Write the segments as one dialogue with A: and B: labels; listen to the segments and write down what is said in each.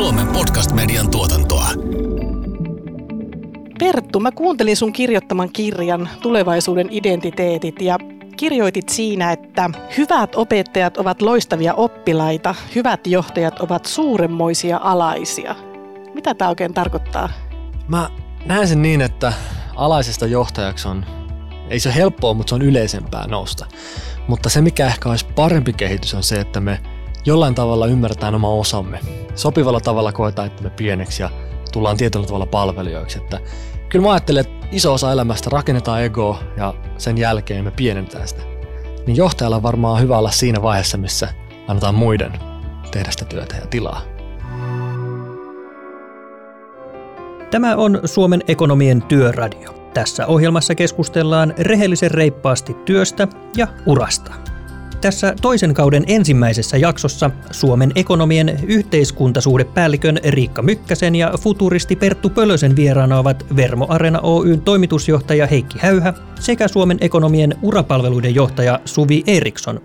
A: Suomen podcast-median tuotantoa.
B: Perttu, mä kuuntelin sun kirjoittaman kirjan Tulevaisuuden identiteetit ja kirjoitit siinä, että hyvät opettajat ovat loistavia oppilaita, hyvät johtajat ovat suuremmoisia alaisia. Mitä tämä oikein tarkoittaa?
C: Mä näen sen niin, että alaisesta johtajaksi on, ei se ole helppoa, mutta se on yleisempää nousta. Mutta se, mikä ehkä olisi parempi kehitys, on se, että me jollain tavalla ymmärretään oma osamme. Sopivalla tavalla koetaan, että me pieneksi ja tullaan tietyllä tavalla palvelijoiksi. Että kyllä mä ajattelen, että iso osa elämästä rakennetaan ego ja sen jälkeen me pienentää sitä. Niin johtajalla on varmaan hyvä olla siinä vaiheessa, missä annetaan muiden tehdä sitä työtä ja tilaa.
D: Tämä on Suomen ekonomien työradio. Tässä ohjelmassa keskustellaan rehellisen reippaasti työstä ja urasta. Tässä toisen kauden ensimmäisessä jaksossa Suomen ekonomien yhteiskuntasuhdepäällikön Riikka Mykkäsen ja futuristi Perttu Pölösen vieraana ovat Vermo Arena Oyn toimitusjohtaja Heikki Häyhä sekä Suomen ekonomien urapalveluiden johtaja Suvi Eriksson,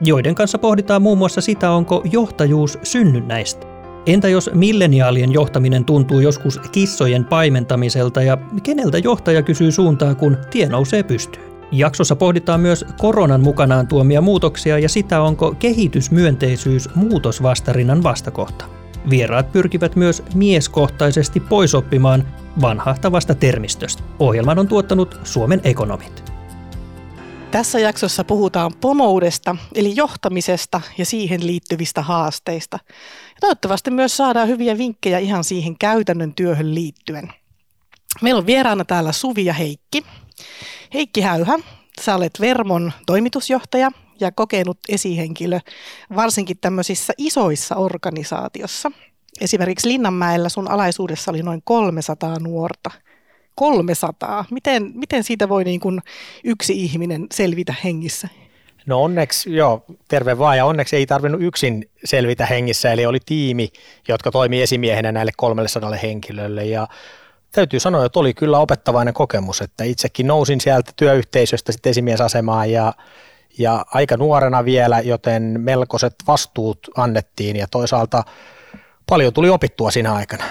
D: joiden kanssa pohditaan muun muassa sitä, onko johtajuus synnynnäistä. Entä jos milleniaalien johtaminen tuntuu joskus kissojen paimentamiselta ja keneltä johtaja kysyy suuntaa, kun tie nousee pystyyn? Jaksossa pohditaan myös koronan mukanaan tuomia muutoksia ja sitä, onko kehitysmyönteisyys muutosvastarinnan vastakohta. Vieraat pyrkivät myös mieskohtaisesti poisoppimaan vanhahtavasta termistöstä. Ohjelman on tuottanut Suomen ekonomit.
B: Tässä jaksossa puhutaan pomoudesta, eli johtamisesta ja siihen liittyvistä haasteista. Ja toivottavasti myös saadaan hyviä vinkkejä ihan siihen käytännön työhön liittyen. Meillä on vieraana täällä Suvi ja Heikki. Heikki Häyhä, sä olet Vermon toimitusjohtaja ja kokenut esihenkilö varsinkin tämmöisissä isoissa organisaatiossa. Esimerkiksi Linnanmäellä sun alaisuudessa oli noin 300 nuorta. 300. Miten, miten siitä voi niin kuin yksi ihminen selvitä hengissä?
E: No onneksi, joo, terve vaan ja onneksi ei tarvinnut yksin selvitä hengissä, eli oli tiimi, jotka toimi esimiehenä näille 300 henkilölle ja täytyy sanoa, että oli kyllä opettavainen kokemus, että itsekin nousin sieltä työyhteisöstä sitten esimiesasemaan ja, ja aika nuorena vielä, joten melkoiset vastuut annettiin ja toisaalta paljon tuli opittua siinä aikana.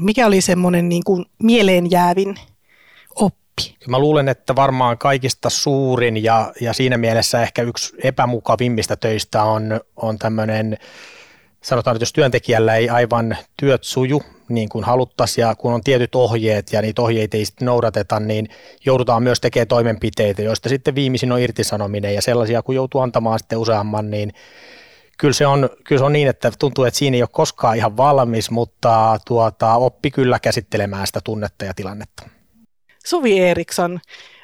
B: Mikä oli semmoinen niin kuin mieleenjäävin oppi?
E: Mä luulen, että varmaan kaikista suurin ja, ja siinä mielessä ehkä yksi epämukavimmista töistä on, on tämmöinen sanotaan, että jos työntekijällä ei aivan työt suju niin kuin haluttaisiin ja kun on tietyt ohjeet ja niitä ohjeita ei sitten noudateta, niin joudutaan myös tekemään toimenpiteitä, joista sitten viimeisin on irtisanominen ja sellaisia, kun joutuu antamaan sitten useamman, niin kyllä se on, kyllä se on niin, että tuntuu, että siinä ei ole koskaan ihan valmis, mutta tuota, oppi kyllä käsittelemään sitä tunnetta ja tilannetta.
B: Suvi Eriksson,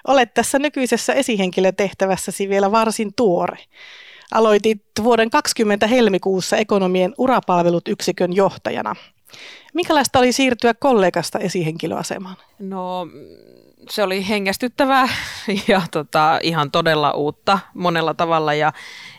B: olet tässä nykyisessä esihenkilötehtävässäsi vielä varsin tuore. Aloitit vuoden 20 helmikuussa ekonomien urapalvelut yksikön johtajana. Minkälaista oli siirtyä kollegasta esihenkilöasemaan?
F: No se oli hengästyttävää ja tota, ihan todella uutta monella tavalla ja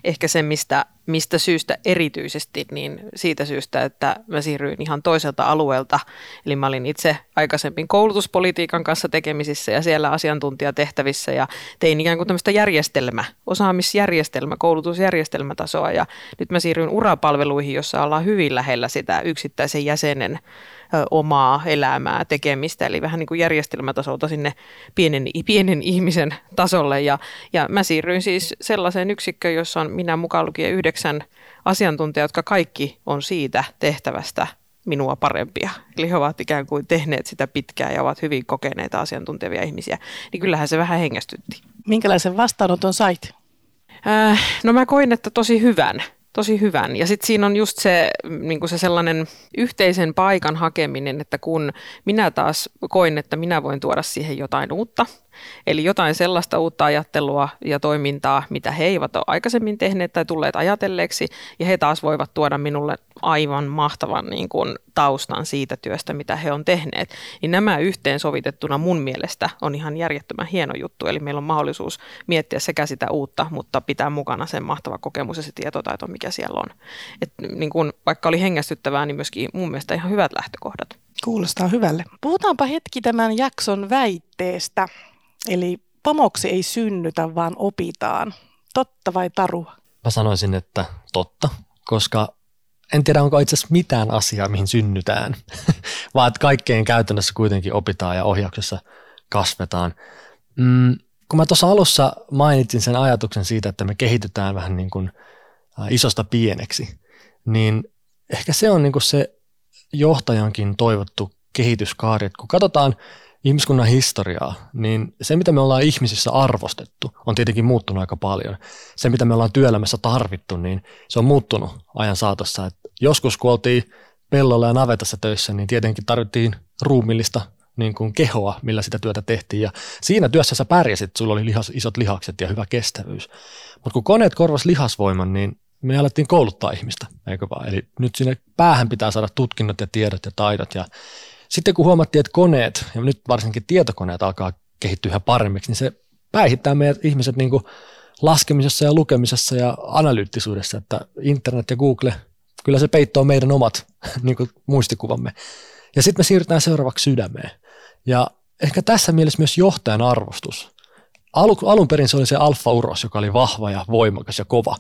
F: ehkä se, mistä, mistä syystä erityisesti, niin siitä syystä, että mä siirryin ihan toiselta alueelta. Eli mä olin itse aikaisemmin koulutuspolitiikan kanssa tekemisissä ja siellä asiantuntijatehtävissä ja tein ikään kuin tämmöistä järjestelmä, osaamisjärjestelmä, koulutusjärjestelmätasoa ja nyt mä siirryin urapalveluihin, jossa ollaan hyvin lähellä sitä yksittäisen jäsenen omaa elämää, tekemistä, eli vähän niin kuin järjestelmätasolta sinne pienen, pienen ihmisen tasolle. Ja, ja mä siirryin siis sellaiseen yksikköön, jossa on minä mukaan lukien yhdeksän asiantuntijaa, jotka kaikki on siitä tehtävästä minua parempia. Eli he ovat ikään kuin tehneet sitä pitkään ja ovat hyvin kokeneita asiantuntevia ihmisiä. Niin kyllähän se vähän hengästytti.
B: Minkälaisen vastaanoton sait?
F: Äh, no mä koin, että tosi hyvän tosi hyvän. Ja sitten siinä on just se, niin se sellainen yhteisen paikan hakeminen, että kun minä taas koin, että minä voin tuoda siihen jotain uutta, Eli jotain sellaista uutta ajattelua ja toimintaa, mitä he eivät ole aikaisemmin tehneet tai tulleet ajatelleeksi, ja he taas voivat tuoda minulle aivan mahtavan niin kuin, taustan siitä työstä, mitä he on tehneet. Niin nämä yhteensovitettuna mun mielestä on ihan järjettömän hieno juttu, eli meillä on mahdollisuus miettiä sekä sitä uutta, mutta pitää mukana sen mahtava kokemus ja se tietotaito, mikä siellä on. Et, niin kuin, vaikka oli hengästyttävää, niin myöskin mun mielestä ihan hyvät lähtökohdat.
B: Kuulostaa hyvälle. Puhutaanpa hetki tämän jakson väitteestä. Eli pomoksi ei synnytä, vaan opitaan. Totta vai tarua?
C: Mä sanoisin, että totta, koska en tiedä onko itse asiassa mitään asiaa, mihin synnytään, vaan että kaikkeen käytännössä kuitenkin opitaan ja ohjauksessa kasvetaan. Mm, kun mä tuossa alussa mainitsin sen ajatuksen siitä, että me kehitytään vähän niin kuin isosta pieneksi, niin ehkä se on niin kuin se johtajankin toivottu kehityskaari, että kun katsotaan ihmiskunnan historiaa, niin se mitä me ollaan ihmisissä arvostettu on tietenkin muuttunut aika paljon. Se mitä me ollaan työelämässä tarvittu, niin se on muuttunut ajan saatossa. Et joskus kun oltiin pellolla ja navetassa töissä, niin tietenkin tarvittiin ruumillista niin kuin kehoa, millä sitä työtä tehtiin. Ja siinä työssä sä pärjäsit, sulla oli lihas, isot lihakset ja hyvä kestävyys. Mutta kun koneet korvas lihasvoiman, niin me alettiin kouluttaa ihmistä, eikö vaan? Eli nyt sinne päähän pitää saada tutkinnot ja tiedot ja taidot. Ja sitten kun huomattiin, että koneet, ja nyt varsinkin tietokoneet alkaa kehittyä yhä paremmiksi, niin se päihittää meidät ihmiset niin kuin laskemisessa ja lukemisessa ja analyyttisuudessa, että internet ja Google, kyllä se peittoo meidän omat niin kuin muistikuvamme. Ja sitten me siirrytään seuraavaksi sydämeen. Ja ehkä tässä mielessä myös johtajan arvostus. Alu, alun perin se oli se alfa-uros, joka oli vahva ja voimakas ja kova.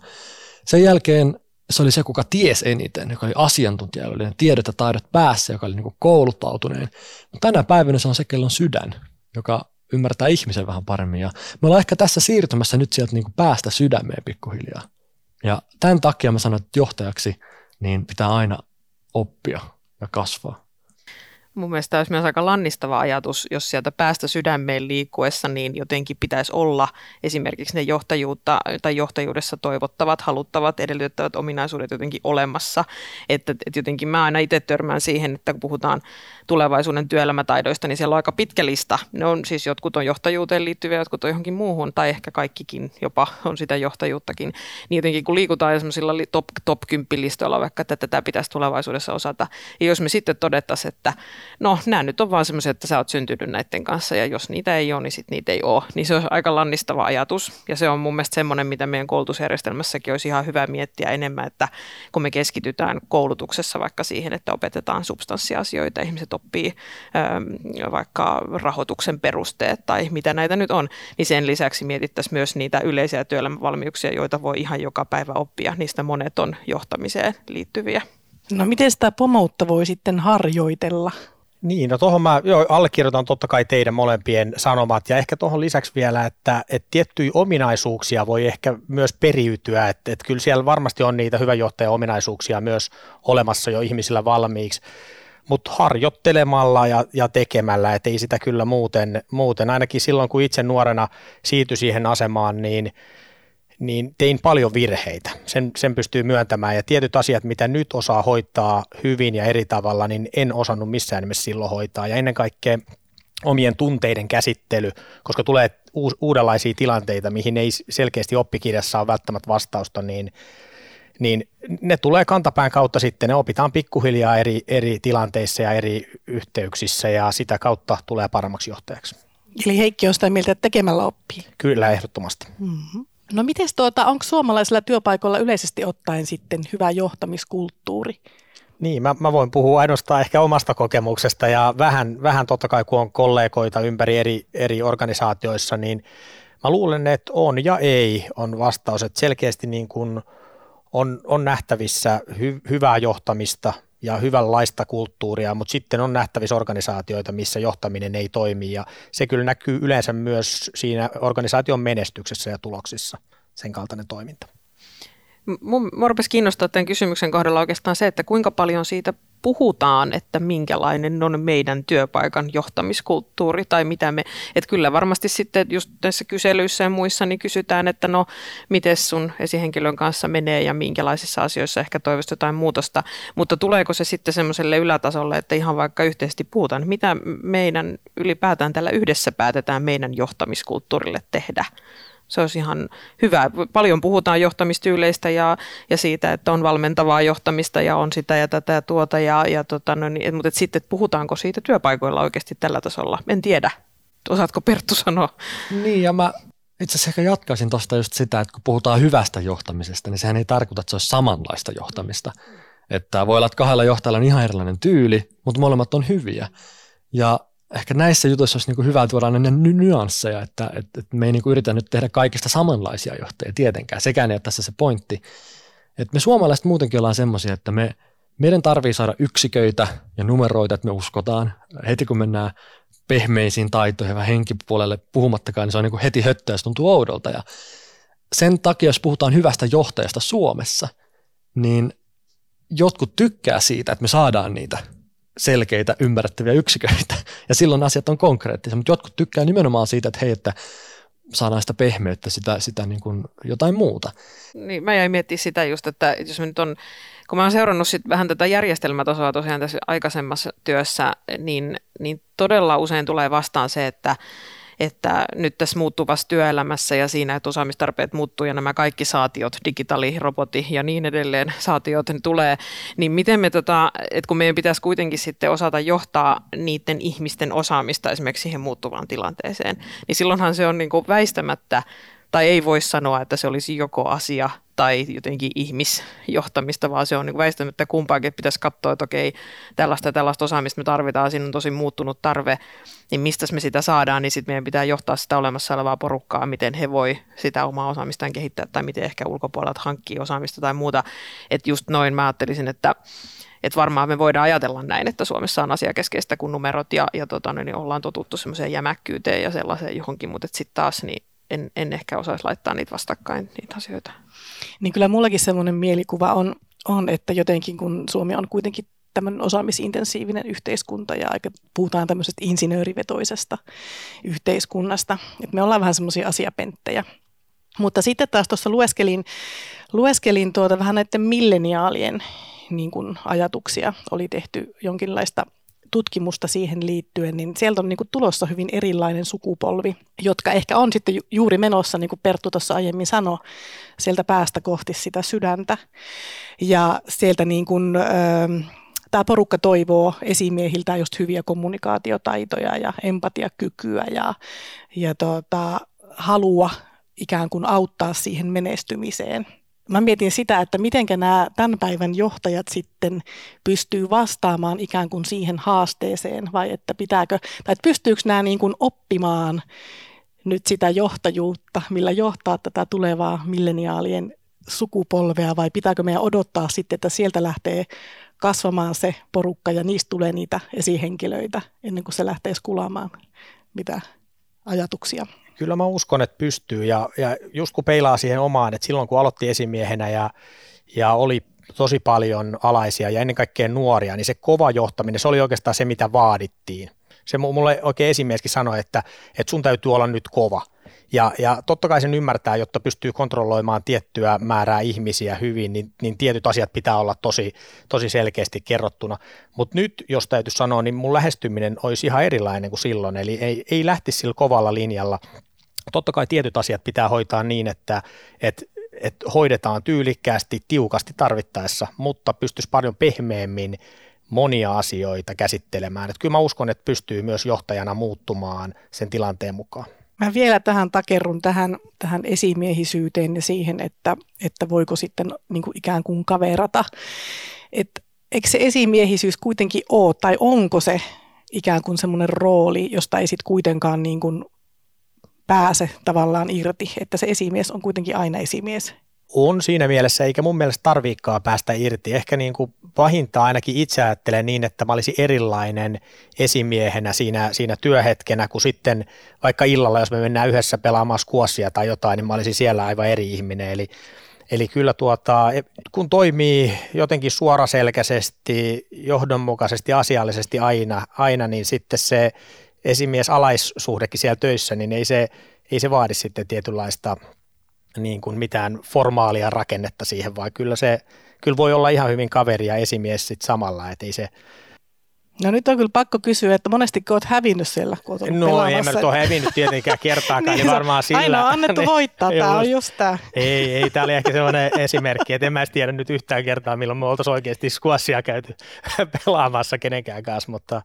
C: Sen jälkeen se oli se, kuka ties eniten, joka oli asiantuntija, joka oli tiedot ja taidot päässä, joka oli niin kouluttautuneen. Mutta tänä päivänä se on se, kellon sydän, joka ymmärtää ihmisen vähän paremmin. Ja me ollaan ehkä tässä siirtymässä nyt sieltä niin päästä sydämeen pikkuhiljaa. Ja tämän takia mä sanon, että johtajaksi niin pitää aina oppia ja kasvaa
F: mun mielestä olisi myös aika lannistava ajatus, jos sieltä päästä sydämeen liikkuessa, niin jotenkin pitäisi olla esimerkiksi ne johtajuutta tai johtajuudessa toivottavat, haluttavat, edellyttävät ominaisuudet jotenkin olemassa. Että, että jotenkin mä aina itse törmään siihen, että kun puhutaan tulevaisuuden työelämätaidoista, niin siellä on aika pitkä lista. Ne on siis jotkut on johtajuuteen liittyviä, jotkut on johonkin muuhun, tai ehkä kaikkikin jopa on sitä johtajuuttakin. Niin jotenkin kun liikutaan sellaisilla top, top 10 listoilla, vaikka että tätä pitäisi tulevaisuudessa osata, ja jos me sitten todettaisiin, että no nämä nyt on vaan semmoisia, että sä oot syntynyt näiden kanssa, ja jos niitä ei ole, niin sitten niitä ei ole. Niin se on aika lannistava ajatus, ja se on mun mielestä semmoinen, mitä meidän koulutusjärjestelmässäkin olisi ihan hyvä miettiä enemmän, että kun me keskitytään koulutuksessa vaikka siihen, että opetetaan substanssiasioita, ihmiset oppii ähm, vaikka rahoituksen perusteet tai mitä näitä nyt on, niin sen lisäksi mietittäisiin myös niitä yleisiä työelämävalmiuksia, joita voi ihan joka päivä oppia. Niistä monet on johtamiseen liittyviä.
B: No miten sitä pomoutta voi sitten harjoitella?
E: Niin, no tuohon mä jo, allekirjoitan totta kai teidän molempien sanomat. Ja ehkä tuohon lisäksi vielä, että, että tiettyjä ominaisuuksia voi ehkä myös periytyä, että, että kyllä siellä varmasti on niitä hyvän johtajan ominaisuuksia myös olemassa jo ihmisillä valmiiksi. Mutta harjoittelemalla ja, ja tekemällä, että ei sitä kyllä muuten, muuten, ainakin silloin kun itse nuorena siirtyi siihen asemaan, niin, niin tein paljon virheitä. Sen, sen pystyy myöntämään ja tietyt asiat, mitä nyt osaa hoitaa hyvin ja eri tavalla, niin en osannut missään nimessä silloin hoitaa ja ennen kaikkea omien tunteiden käsittely, koska tulee uudenlaisia tilanteita, mihin ei selkeästi oppikirjassa ole välttämättä vastausta, niin niin ne tulee kantapään kautta sitten, ne opitaan pikkuhiljaa eri, eri tilanteissa ja eri yhteyksissä ja sitä kautta tulee paremmaksi johtajaksi.
B: Eli Heikki on sitä mieltä, että tekemällä oppii.
E: Kyllä, ehdottomasti.
B: Mm-hmm. No miten tuota, onko suomalaisilla työpaikoilla yleisesti ottaen sitten hyvä johtamiskulttuuri?
E: Niin, mä, mä voin puhua ainoastaan ehkä omasta kokemuksesta ja vähän, vähän totta kai kun on kollegoita ympäri eri, eri organisaatioissa, niin mä luulen, että on ja ei on vastaus, että selkeästi niin kuin – on, on nähtävissä hy, hyvää johtamista ja hyvänlaista kulttuuria, mutta sitten on nähtävissä organisaatioita, missä johtaminen ei toimi ja se kyllä näkyy yleensä myös siinä organisaation menestyksessä ja tuloksissa, sen kaltainen toiminta.
F: Mun, mun rupesi kiinnostaa tämän kysymyksen kohdalla oikeastaan se, että kuinka paljon siitä puhutaan, että minkälainen on meidän työpaikan johtamiskulttuuri tai mitä me, että kyllä varmasti sitten just näissä kyselyissä ja muissa niin kysytään, että no miten sun esihenkilön kanssa menee ja minkälaisissa asioissa ehkä toivoisi jotain muutosta, mutta tuleeko se sitten semmoiselle ylätasolle, että ihan vaikka yhteisesti puhutaan, mitä meidän ylipäätään tällä yhdessä päätetään meidän johtamiskulttuurille tehdä? Se olisi ihan hyvä. Paljon puhutaan johtamistyyleistä ja, ja siitä, että on valmentavaa johtamista ja on sitä ja tätä ja tuota, ja, ja tota, no niin, mutta sitten puhutaanko siitä työpaikoilla oikeasti tällä tasolla? En tiedä. Osaatko Perttu sanoa?
C: Niin, ja mä itse asiassa ehkä jatkaisin tuosta just sitä, että kun puhutaan hyvästä johtamisesta, niin sehän ei tarkoita, että se olisi samanlaista johtamista. Että voi olla, että kahdella johtajalla on ihan erilainen tyyli, mutta molemmat on hyviä. Ja ehkä näissä jutuissa olisi niin hyvä tuoda ne nyansseja, että, että, että me ei niin yritä nyt tehdä kaikista samanlaisia johtajia tietenkään. Sekään ei ole tässä se pointti. Et me suomalaiset muutenkin ollaan semmoisia, että me, meidän tarvii saada yksiköitä ja numeroita, että me uskotaan. Heti kun mennään pehmeisiin taitoihin ja henkipuolelle puhumattakaan, niin se on niin heti höttöä ja se tuntuu oudolta. Ja sen takia, jos puhutaan hyvästä johtajasta Suomessa, niin jotkut tykkää siitä, että me saadaan niitä selkeitä, ymmärrettäviä yksiköitä, ja silloin asiat on konkreettisia, mutta jotkut tykkää nimenomaan siitä, että hei, että saadaan sitä pehmeyttä, sitä, sitä niin kuin jotain muuta.
F: Niin, mä jäin miettimään sitä just, että jos me nyt on, kun mä oon seurannut sit vähän tätä järjestelmätasoa tosiaan tässä aikaisemmassa työssä, niin, niin todella usein tulee vastaan se, että että nyt tässä muuttuvassa työelämässä ja siinä, että osaamistarpeet muuttuu ja nämä kaikki saatiot, digitaali, roboti ja niin edelleen saatiot niin tulee, niin miten me, tota, että kun meidän pitäisi kuitenkin sitten osata johtaa niiden ihmisten osaamista esimerkiksi siihen muuttuvaan tilanteeseen, niin silloinhan se on niin kuin väistämättä tai ei voi sanoa, että se olisi joko asia tai jotenkin ihmisjohtamista, vaan se on niin väistämättä kumpaakin, pitäisi katsoa, että okei, tällaista ja tällaista osaamista me tarvitaan, siinä on tosi muuttunut tarve, niin mistä me sitä saadaan, niin sitten meidän pitää johtaa sitä olemassa olevaa porukkaa, miten he voi sitä omaa osaamistaan kehittää tai miten ehkä ulkopuolelta hankkii osaamista tai muuta. Että just noin mä ajattelisin, että että varmaan me voidaan ajatella näin, että Suomessa on asiakeskeistä kuin numerot ja, ja tota, niin ollaan totuttu semmoiseen jämäkkyyteen ja sellaiseen johonkin, mutta sitten taas niin en, en ehkä osaisi laittaa niitä vastakkain, niitä asioita.
B: Niin kyllä mullakin semmoinen mielikuva on, on, että jotenkin kun Suomi on kuitenkin tämmöinen osaamisintensiivinen yhteiskunta ja aika puhutaan tämmöisestä insinöörivetoisesta yhteiskunnasta, että me ollaan vähän semmoisia asiapenttejä. Mutta sitten taas tuossa lueskelin, lueskelin tuota vähän näiden milleniaalien niin kuin ajatuksia. Oli tehty jonkinlaista tutkimusta siihen liittyen, niin sieltä on niin kuin tulossa hyvin erilainen sukupolvi, jotka ehkä on sitten juuri menossa, niin kuin Perttu tuossa aiemmin sanoi, sieltä päästä kohti sitä sydäntä. Ja sieltä niin kuin, äh, tämä porukka toivoo esimiehiltä just hyviä kommunikaatiotaitoja ja empatiakykyä ja, ja tota, halua ikään kuin auttaa siihen menestymiseen mä mietin sitä, että miten nämä tämän päivän johtajat sitten pystyy vastaamaan ikään kuin siihen haasteeseen vai että pitääkö, tai että pystyykö nämä niin kuin oppimaan nyt sitä johtajuutta, millä johtaa tätä tulevaa milleniaalien sukupolvea vai pitääkö meidän odottaa sitten, että sieltä lähtee kasvamaan se porukka ja niistä tulee niitä esihenkilöitä ennen kuin se lähtee skulaamaan mitä ajatuksia.
E: Kyllä mä uskon, että pystyy ja, ja just kun peilaa siihen omaan, että silloin kun aloitti esimiehenä ja, ja oli tosi paljon alaisia ja ennen kaikkea nuoria, niin se kova johtaminen, se oli oikeastaan se, mitä vaadittiin. Se mulle oikein esimieskin sanoi, että, että sun täytyy olla nyt kova. Ja, ja totta kai sen ymmärtää, jotta pystyy kontrolloimaan tiettyä määrää ihmisiä hyvin, niin, niin tietyt asiat pitää olla tosi, tosi selkeästi kerrottuna. Mutta nyt, jos täytyy sanoa, niin mun lähestyminen olisi ihan erilainen kuin silloin. Eli ei, ei lähtisi sillä kovalla linjalla, Totta kai tietyt asiat pitää hoitaa niin, että, että, että hoidetaan tyylikkäästi, tiukasti tarvittaessa, mutta pystyisi paljon pehmeämmin monia asioita käsittelemään. Että kyllä mä uskon, että pystyy myös johtajana muuttumaan sen tilanteen mukaan.
B: Mä vielä tähän takerrun tähän, tähän esimiehisyyteen ja siihen, että, että voiko sitten niin kuin ikään kuin kaverata. Et, eikö se esimiehisyys kuitenkin ole, tai onko se ikään kuin semmoinen rooli, josta ei sitten kuitenkaan niin kuin pääse tavallaan irti, että se esimies on kuitenkin aina esimies.
E: On siinä mielessä, eikä mun mielestä tarviikaan päästä irti. Ehkä niin kuin pahinta ainakin itse ajattelen niin, että mä olisin erilainen esimiehenä siinä, siinä työhetkenä, kun sitten vaikka illalla, jos me mennään yhdessä pelaamaan skuossia tai jotain, niin mä olisin siellä aivan eri ihminen. Eli, eli kyllä tuota, kun toimii jotenkin suoraselkäisesti, johdonmukaisesti, asiallisesti aina, aina niin sitten se esimies alaissuhdekin siellä töissä, niin ei se, ei se vaadi sitten tietynlaista niin kuin mitään formaalia rakennetta siihen, vaan kyllä se kyllä voi olla ihan hyvin kaveri ja esimies sitten samalla, että ei se,
B: No nyt on kyllä pakko kysyä, että monesti olet hävinnyt siellä, kun olet
E: No ei mä nyt ole hävinnyt tietenkään kertaakaan, niin, niin varmaan sillä.
B: Aina on annettu niin, voittaa, tämä on just tämä.
E: Ei, ei, tämä oli ehkä sellainen esimerkki, että en mä tiedä nyt yhtään kertaa, milloin me oltaisiin oikeasti squashia käyty pelaamassa kenenkään kanssa, mutta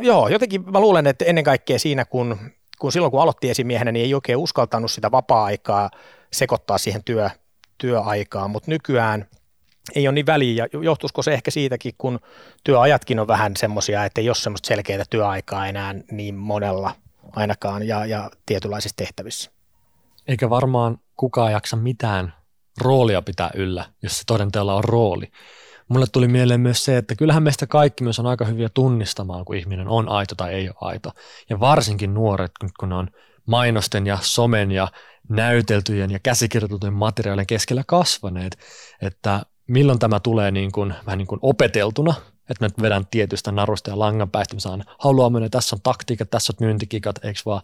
E: joo, jotenkin mä luulen, että ennen kaikkea siinä, kun, kun silloin kun aloitti esimiehenä, niin ei oikein uskaltanut sitä vapaa-aikaa sekoittaa siihen työ, työaikaan, mutta nykyään – ei ole niin väliä, johtuisiko se ehkä siitäkin, kun työajatkin on vähän semmoisia, että ei ole semmoista selkeää työaikaa enää niin monella ainakaan ja, ja tietynlaisissa tehtävissä.
C: Eikä varmaan kukaan jaksa mitään roolia pitää yllä, jos se todenteella on rooli. Mulle tuli mieleen myös se, että kyllähän meistä kaikki myös on aika hyviä tunnistamaan, kun ihminen on aito tai ei ole aito. Ja varsinkin nuoret, kun on mainosten ja somen ja näyteltyjen ja käsikirjoitettujen materiaalien keskellä kasvaneet, että milloin tämä tulee niin kuin, vähän niin kuin opeteltuna, että mä vedän tietystä narusta ja langan päästä, mä saan haluaa tässä on taktiikat, tässä on myyntikikat, eikö vaan,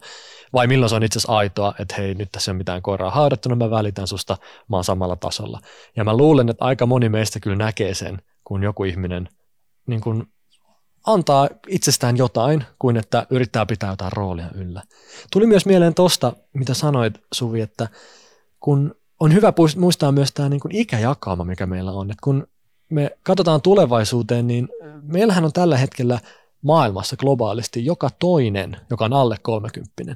C: vai milloin se on itse asiassa aitoa, että hei, nyt tässä ei ole mitään koiraa haudattuna, mä välitän susta, mä oon samalla tasolla. Ja mä luulen, että aika moni meistä kyllä näkee sen, kun joku ihminen niin kuin antaa itsestään jotain, kuin että yrittää pitää jotain roolia yllä. Tuli myös mieleen tosta, mitä sanoit Suvi, että kun on hyvä muistaa myös tämä niin kuin ikäjakauma, mikä meillä on. Että kun me katsotaan tulevaisuuteen, niin meillähän on tällä hetkellä maailmassa globaalisti joka toinen, joka on alle 30.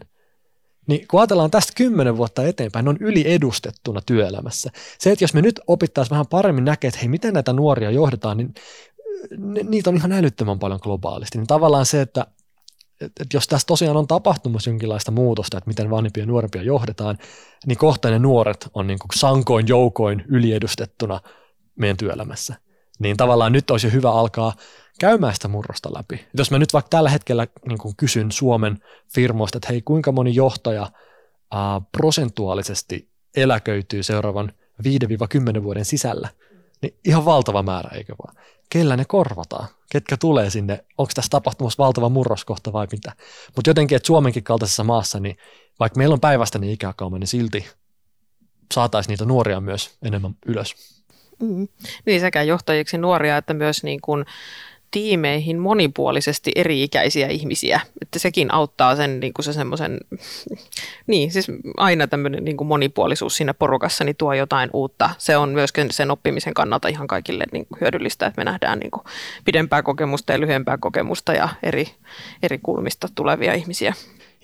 C: Niin kun ajatellaan tästä kymmenen vuotta eteenpäin, ne on yliedustettuna työelämässä. Se, että jos me nyt opittaisiin vähän paremmin näkemään, että hei, miten näitä nuoria johdetaan, niin niitä on ihan älyttömän paljon globaalisti. Niin tavallaan se, että, että jos tässä tosiaan on tapahtumassa jonkinlaista muutosta, että miten vanhempia ja nuorempia johdetaan, niin kohta ne nuoret on niin kuin sankoin joukoin yliedustettuna meidän työelämässä. Niin tavallaan nyt olisi hyvä alkaa käymään sitä murrosta läpi. Et jos mä nyt vaikka tällä hetkellä niin kuin kysyn Suomen firmoista, että hei kuinka moni johtaja ää, prosentuaalisesti eläköityy seuraavan 5-10 vuoden sisällä, niin ihan valtava määrä, eikö vaan? Kellä ne korvataan? Ketkä tulee sinne? Onko tässä tapahtumassa valtava murroskohta vai mitä? Mutta jotenkin, että Suomenkin kaltaisessa maassa, niin vaikka meillä on päivästä niin ikäkauma, niin silti saataisiin niitä nuoria myös enemmän ylös.
F: Mm. Niin sekä johtajiksi nuoria että myös niin kuin tiimeihin monipuolisesti eri-ikäisiä ihmisiä. Että sekin auttaa sen, niin kuin se semmoisen, niin siis aina tämmöinen niin kuin monipuolisuus siinä porukassa niin tuo jotain uutta. Se on myöskin sen oppimisen kannalta ihan kaikille niin kuin hyödyllistä, että me nähdään niin kuin pidempää kokemusta ja lyhyempää kokemusta ja eri, eri kulmista tulevia ihmisiä.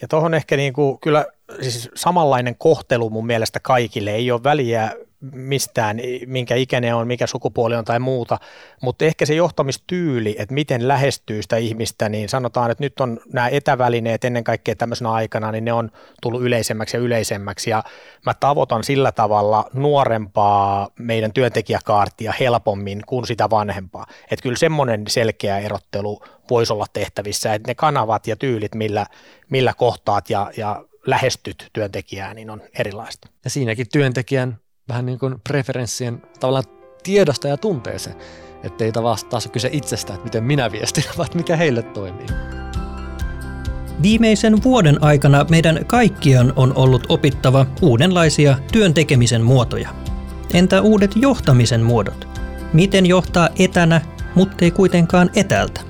E: Ja tuohon ehkä niin kuin, kyllä siis samanlainen kohtelu mun mielestä kaikille. Ei ole väliä mistään, minkä ikäinen on, mikä sukupuoli on tai muuta, mutta ehkä se johtamistyyli, että miten lähestyy sitä ihmistä, niin sanotaan, että nyt on nämä etävälineet ennen kaikkea tämmöisenä aikana, niin ne on tullut yleisemmäksi ja yleisemmäksi ja mä tavoitan sillä tavalla nuorempaa meidän työntekijäkaartia helpommin kuin sitä vanhempaa. Että kyllä semmoinen selkeä erottelu voisi olla tehtävissä, että ne kanavat ja tyylit, millä, millä kohtaat ja, ja lähestyt työntekijää, niin on erilaista.
C: Ja siinäkin työntekijän vähän niin kuin preferenssien tavallaan tiedosta ja tuntee se, ettei taas taas kyse itsestä, että miten minä viestin, vaan mikä heille toimii.
D: Viimeisen vuoden aikana meidän kaikkien on ollut opittava uudenlaisia työn tekemisen muotoja. Entä uudet johtamisen muodot? Miten johtaa etänä, mutta ei kuitenkaan etäältä?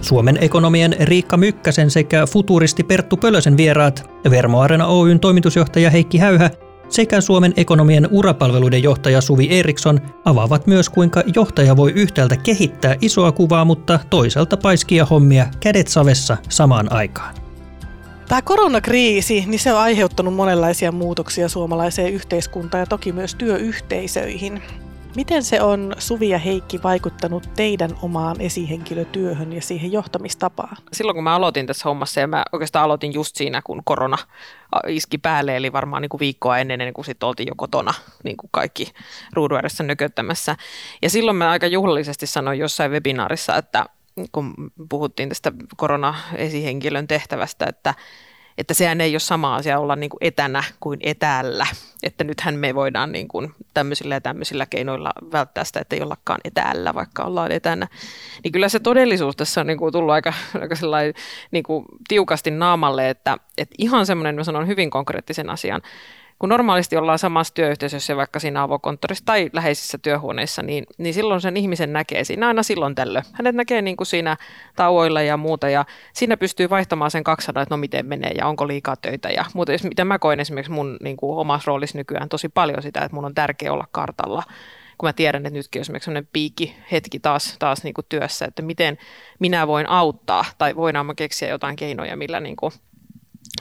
D: Suomen ekonomien Riikka Mykkäsen sekä futuristi Perttu Pölösen vieraat, Vermo Arena Oyn toimitusjohtaja Heikki Häyhä sekä Suomen ekonomien urapalveluiden johtaja Suvi Eriksson avaavat myös kuinka johtaja voi yhtäältä kehittää isoa kuvaa, mutta toisaalta paiskia hommia kädet savessa samaan aikaan.
B: Tämä koronakriisi, niin se on aiheuttanut monenlaisia muutoksia suomalaiseen yhteiskuntaan ja toki myös työyhteisöihin. Miten se on Suvi ja Heikki vaikuttanut teidän omaan esihenkilötyöhön ja siihen johtamistapaan?
F: Silloin kun mä aloitin tässä hommassa ja mä oikeastaan aloitin just siinä, kun korona iski päälle, eli varmaan niin kuin viikkoa ennen, ennen kuin sitten oltiin jo kotona niin kuin kaikki ruudun nököttämässä. Ja silloin mä aika juhlallisesti sanoin jossain webinaarissa, että kun puhuttiin tästä korona-esihenkilön tehtävästä, että että sehän ei ole sama asia olla niin kuin etänä kuin etäällä. Että nythän me voidaan niin kuin tämmöisillä ja tämmöisillä keinoilla välttää sitä, että ei ollakaan etäällä, vaikka ollaan etänä. Niin kyllä se todellisuus tässä on niin kuin tullut aika, aika niin kuin tiukasti naamalle, että, että ihan semmoinen, mä sanon hyvin konkreettisen asian, kun normaalisti ollaan samassa työyhteisössä, vaikka siinä avokonttorissa tai läheisissä työhuoneissa, niin, niin silloin sen ihmisen näkee siinä aina silloin tällöin. Hänet näkee niin kuin siinä tauoilla ja muuta ja siinä pystyy vaihtamaan sen 200, että no miten menee ja onko liikaa töitä ja muuta. Mitä mä koen esimerkiksi mun niin kuin omassa roolissa nykyään tosi paljon sitä, että mun on tärkeää olla kartalla kun mä tiedän, että nytkin on esimerkiksi sellainen piikki hetki taas, taas niin kuin työssä, että miten minä voin auttaa tai voidaan keksiä jotain keinoja, millä niin kuin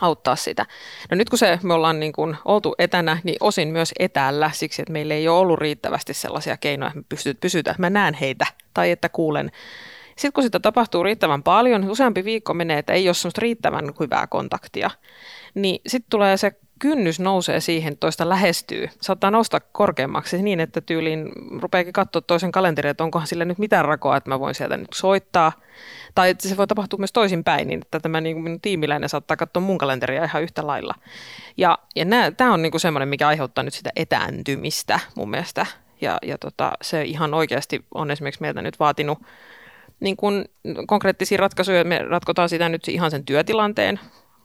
F: auttaa sitä. No nyt kun se, me ollaan niin kuin oltu etänä, niin osin myös etäällä siksi, että meillä ei ole ollut riittävästi sellaisia keinoja, että me pystyt, pysytään, mä näen heitä tai että kuulen. Sitten kun sitä tapahtuu riittävän paljon, useampi viikko menee, että ei ole semmoista riittävän hyvää kontaktia, niin sitten tulee se kynnys nousee siihen, toista lähestyy. Saattaa nousta korkeammaksi niin, että tyyliin rupeakin katsoa toisen kalenterin, että onkohan sillä nyt mitään rakoa, että mä voin sieltä nyt soittaa. Tai se voi tapahtua myös toisinpäin, niin että tämä niin minun tiimiläinen saattaa katsoa mun kalenteria ihan yhtä lailla. Ja, ja tämä on niin semmoinen, mikä aiheuttaa nyt sitä etääntymistä mun mielestä. Ja, ja tota, se ihan oikeasti on esimerkiksi meiltä nyt vaatinut niin kuin konkreettisia ratkaisuja. Me ratkotaan sitä nyt ihan sen työtilanteen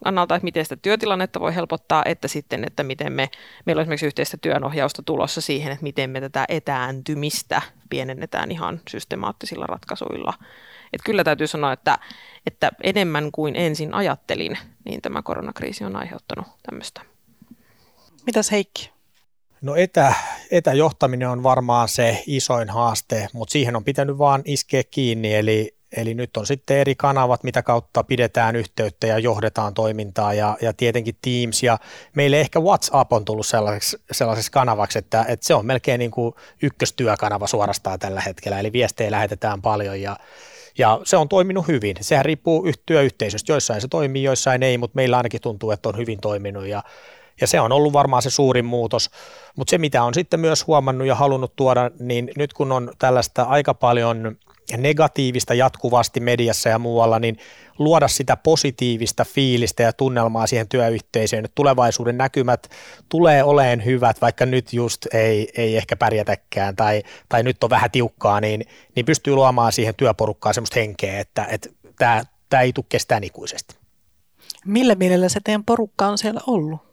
F: kannalta, että miten sitä työtilannetta voi helpottaa, että sitten, että miten me, meillä on esimerkiksi yhteistä työnohjausta tulossa siihen, että miten me tätä etääntymistä pienennetään ihan systemaattisilla ratkaisuilla. Että kyllä täytyy sanoa, että, että enemmän kuin ensin ajattelin, niin tämä koronakriisi on aiheuttanut tämmöistä.
B: Mitäs Heikki?
E: No etä, etäjohtaminen on varmaan se isoin haaste, mutta siihen on pitänyt vaan iskeä kiinni, eli, eli nyt on sitten eri kanavat, mitä kautta pidetään yhteyttä ja johdetaan toimintaa. Ja, ja tietenkin Teams ja meille ehkä WhatsApp on tullut sellaiseksi, sellaiseksi kanavaksi, että, että se on melkein niin kuin ykköstyökanava suorastaan tällä hetkellä, eli viestejä lähetetään paljon ja, ja se on toiminut hyvin. Sehän riippuu työyhteisöstä, joissain se toimii, joissain ei, mutta meillä ainakin tuntuu, että on hyvin toiminut ja ja se on ollut varmaan se suurin muutos. Mutta se, mitä on sitten myös huomannut ja halunnut tuoda, niin nyt kun on tällaista aika paljon negatiivista jatkuvasti mediassa ja muualla, niin luoda sitä positiivista fiilistä ja tunnelmaa siihen työyhteisöön. Nyt tulevaisuuden näkymät tulee oleen hyvät, vaikka nyt just ei, ei ehkä pärjätäkään tai, tai nyt on vähän tiukkaa, niin, niin pystyy luomaan siihen työporukkaan semmoista henkeä, että, että tämä, tämä ei tule kestään ikuisesti.
B: Millä mielellä se teidän porukka on siellä ollut?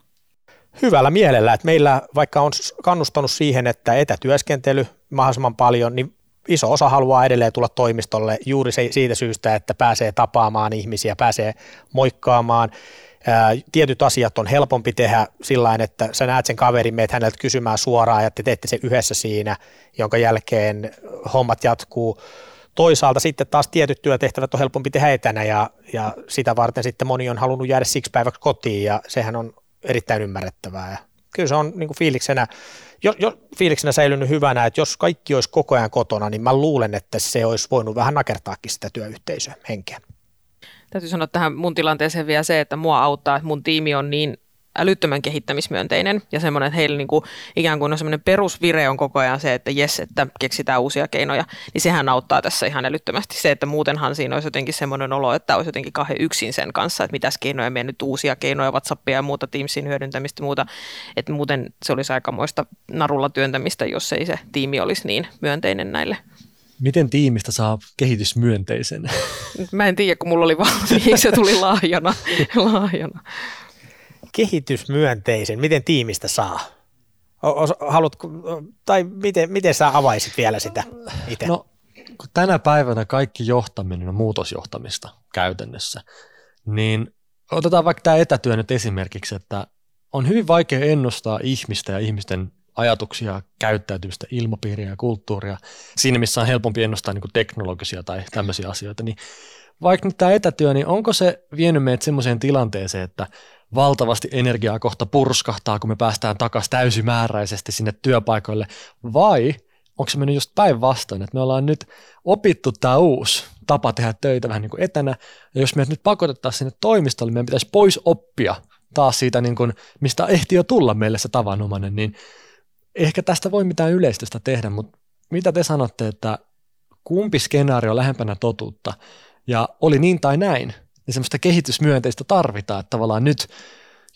E: Hyvällä mielellä, että meillä vaikka on kannustanut siihen, että etätyöskentely mahdollisimman paljon, niin iso osa haluaa edelleen tulla toimistolle juuri siitä syystä, että pääsee tapaamaan ihmisiä, pääsee moikkaamaan. Tietyt asiat on helpompi tehdä sillä että sä näet sen kaverin, meet häneltä kysymään suoraan ja te teette se yhdessä siinä, jonka jälkeen hommat jatkuu. Toisaalta sitten taas tietyt työtehtävät on helpompi tehdä etänä ja, ja sitä varten sitten moni on halunnut jäädä siksi päiväksi kotiin ja sehän on erittäin ymmärrettävää. Ja kyllä se on niin kuin fiiliksenä, jo, jo, fiiliksenä säilynyt hyvänä, että jos kaikki olisi koko ajan kotona, niin mä luulen, että se olisi voinut vähän nakertaakin sitä työyhteisöä henkeä.
F: Täytyy sanoa tähän mun tilanteeseen vielä se, että mua auttaa, että mun tiimi on niin älyttömän kehittämismyönteinen ja semmoinen, että heillä niin kuin, ikään kuin on semmoinen perusvire on koko ajan se, että jes, että keksitään uusia keinoja, niin sehän auttaa tässä ihan älyttömästi. Se, että muutenhan siinä olisi jotenkin semmoinen olo, että olisi jotenkin kahden yksin sen kanssa, että mitäs keinoja meidän nyt uusia keinoja, WhatsAppia ja muuta Teamsin hyödyntämistä ja muuta, että muuten se olisi aikamoista narulla työntämistä, jos ei se tiimi olisi niin myönteinen näille
C: Miten tiimistä saa kehitysmyönteisen?
F: Mä en tiedä, kun mulla oli valmiiksi, se tuli lahjana. lahjana
E: kehitysmyönteisen, miten tiimistä saa? Haluatko, tai miten, miten sä avaisit vielä sitä itse?
C: No, kun tänä päivänä kaikki johtaminen on muutosjohtamista käytännössä, niin otetaan vaikka tämä etätyö nyt esimerkiksi, että on hyvin vaikea ennustaa ihmistä ja ihmisten ajatuksia, käyttäytymistä, ilmapiiriä ja kulttuuria. Siinä, missä on helpompi ennustaa niin teknologisia tai tämmöisiä asioita, niin vaikka nyt tämä etätyö, niin onko se vienyt meidät semmoiseen tilanteeseen, että valtavasti energiaa kohta purskahtaa, kun me päästään takaisin täysimääräisesti sinne työpaikoille, vai onko se mennyt just päinvastoin, että me ollaan nyt opittu tämä uusi tapa tehdä töitä vähän niin kuin etänä, ja jos me nyt pakotettaisiin sinne toimistolle, meidän pitäisi pois oppia taas siitä, niin kuin, mistä ehti jo tulla meille se tavanomainen, niin ehkä tästä voi mitään yleistystä tehdä, mutta mitä te sanotte, että kumpi skenaario on lähempänä totuutta, ja oli niin tai näin, niin semmoista kehitysmyönteistä tarvitaan, että tavallaan nyt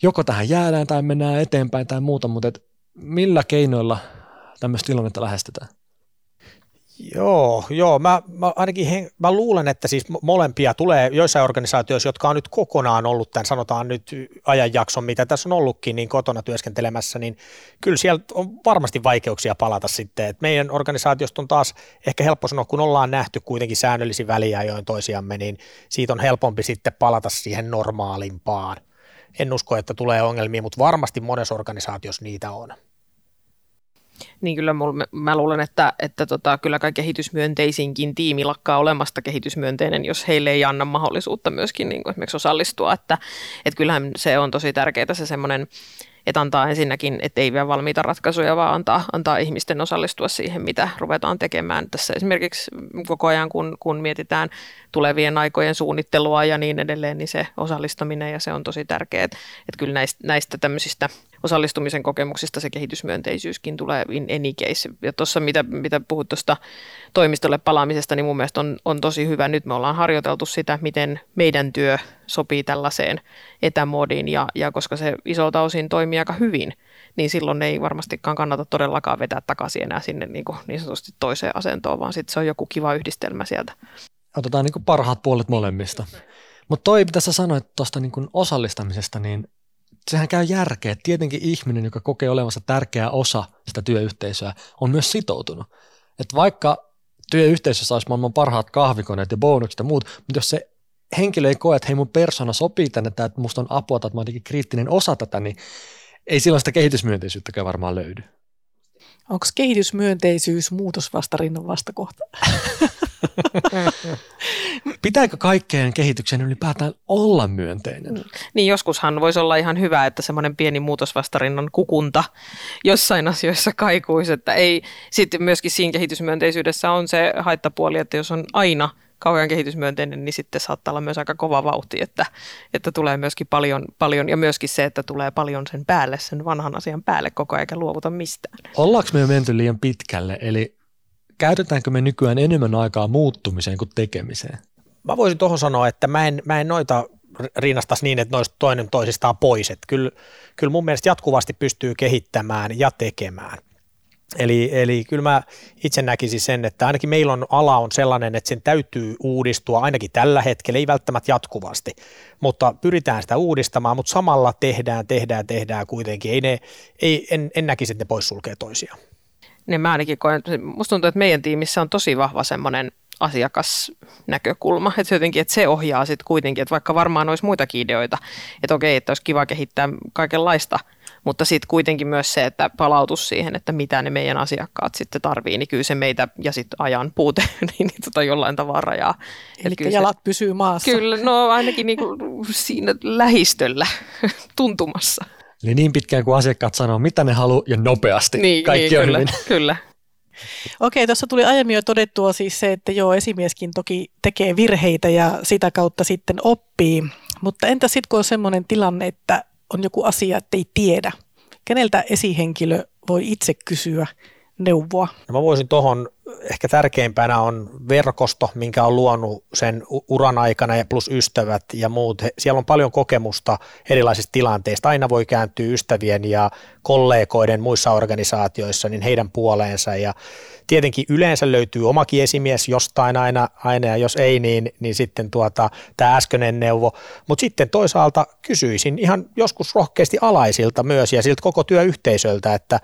C: joko tähän jäädään tai mennään eteenpäin tai muuta, mutta et millä keinoilla tämmöistä tilannetta lähestytään?
E: Joo, joo. Mä, mä ainakin he, mä luulen, että siis molempia tulee joissain organisaatioissa, jotka on nyt kokonaan ollut tämän sanotaan nyt ajanjakson, mitä tässä on ollutkin, niin kotona työskentelemässä, niin kyllä siellä on varmasti vaikeuksia palata sitten. Et meidän organisaatiosta on taas ehkä helppo sanoa, kun ollaan nähty kuitenkin säännöllisin väliajoin toisiamme, niin siitä on helpompi sitten palata siihen normaalimpaan. En usko, että tulee ongelmia, mutta varmasti monessa organisaatiossa niitä on
F: niin kyllä mulla, mä luulen, että, että tota, kyllä kai kehitysmyönteisinkin tiimi lakkaa olemasta kehitysmyönteinen, jos heille ei anna mahdollisuutta myöskin niin kuin esimerkiksi osallistua. Että, että kyllähän se on tosi tärkeää se semmoinen että antaa ensinnäkin, että ei vielä valmiita ratkaisuja, vaan antaa, antaa ihmisten osallistua siihen, mitä ruvetaan tekemään. Tässä esimerkiksi koko ajan, kun, kun mietitään tulevien aikojen suunnittelua ja niin edelleen, niin se osallistaminen ja se on tosi tärkeää. Että kyllä näistä, näistä tämmöisistä osallistumisen kokemuksista se kehitysmyönteisyyskin tulee in any case. Ja tuossa mitä, mitä puhut tuosta toimistolle palaamisesta, niin mun mielestä on, on tosi hyvä. Nyt me ollaan harjoiteltu sitä, miten meidän työ sopii tällaiseen etämoodiin ja, ja koska se isolta osin toimii aika hyvin, niin silloin ei varmastikaan kannata todellakaan vetää takaisin enää sinne niin, kuin niin sanotusti toiseen asentoon, vaan sitten se on joku kiva yhdistelmä sieltä.
C: Otetaan niin parhaat puolet molemmista. Mutta toi, mitä sä sanoit tuosta niin osallistamisesta, niin sehän käy järkeä. Tietenkin ihminen, joka kokee olevansa tärkeä osa sitä työyhteisöä, on myös sitoutunut. Että vaikka työyhteisössä olisi maailman parhaat kahvikoneet ja bonukset ja muut, mutta jos se henkilö ei koe, että hei mun persona sopii tänne, että musta on apua tai että mä oon kriittinen osa tätä, niin ei silloin sitä kehitysmyönteisyyttäkään varmaan löydy.
B: Onko kehitysmyönteisyys muutosvastarinnan vastakohta?
C: Pitääkö kaikkeen kehityksen ylipäätään olla myönteinen?
F: Niin joskushan voisi olla ihan hyvä, että semmoinen pieni muutosvastarinnan kukunta jossain asioissa kaikuisi, että ei, sitten myöskin siinä kehitysmyönteisyydessä on se haittapuoli, että jos on aina kauhean kehitysmyönteinen, niin sitten saattaa olla myös aika kova vauhti, että, että tulee myöskin paljon, paljon, ja myöskin se, että tulee paljon sen päälle, sen vanhan asian päälle koko ajan, eikä luovuta mistään.
C: Ollaanko me jo menty liian pitkälle, eli käytetäänkö me nykyään enemmän aikaa muuttumiseen kuin tekemiseen?
E: Mä voisin tuohon sanoa, että mä en, mä en noita rinnastaisi niin, että noista toinen toisistaan pois. Että kyllä, kyllä mun mielestä jatkuvasti pystyy kehittämään ja tekemään. Eli, eli kyllä mä itse näkisin sen, että ainakin meillä on ala on sellainen, että sen täytyy uudistua ainakin tällä hetkellä, ei välttämättä jatkuvasti, mutta pyritään sitä uudistamaan, mutta samalla tehdään, tehdään, tehdään kuitenkin. Ei ne, ei, en, en näkisi, että ne poissulkee toisiaan.
F: Niin mä ainakin koen, musta tuntuu, että meidän tiimissä on tosi vahva semmoinen asiakasnäkökulma, että se jotenkin, että se ohjaa sitten kuitenkin, että vaikka varmaan olisi muitakin ideoita, että okei, että olisi kiva kehittää kaikenlaista – mutta sitten kuitenkin myös se, että palautus siihen, että mitä ne meidän asiakkaat sitten tarvii, niin kyllä se meitä ja sitten ajan puute niin, niin tota jollain tavalla rajaa.
B: Eli jalat se, pysyy maassa.
F: Kyllä, no ainakin niin kuin siinä lähistöllä tuntumassa.
C: Eli niin pitkään kuin asiakkaat sanoo, mitä ne haluaa ja nopeasti. Niin, Kaikki niin, on
F: kyllä,
C: hyvin.
F: kyllä.
B: Okei, tuossa tuli aiemmin jo todettua siis se, että joo, esimieskin toki tekee virheitä ja sitä kautta sitten oppii. Mutta entä sitten kun on sellainen tilanne, että on joku asia, että ei tiedä. Keneltä esihenkilö voi itse kysyä neuvoa?
E: No mä voisin tuohon, ehkä tärkeimpänä on verkosto, minkä on luonut sen uran aikana ja plus ystävät ja muut. Siellä on paljon kokemusta erilaisista tilanteista. Aina voi kääntyä ystävien ja kollegoiden muissa organisaatioissa niin heidän puoleensa ja Tietenkin yleensä löytyy omakin esimies jostain aina, aina ja jos ei, niin, niin sitten tuota, tämä äskeinen neuvo. Mutta sitten toisaalta kysyisin ihan joskus rohkeasti alaisilta myös ja siltä koko työyhteisöltä, että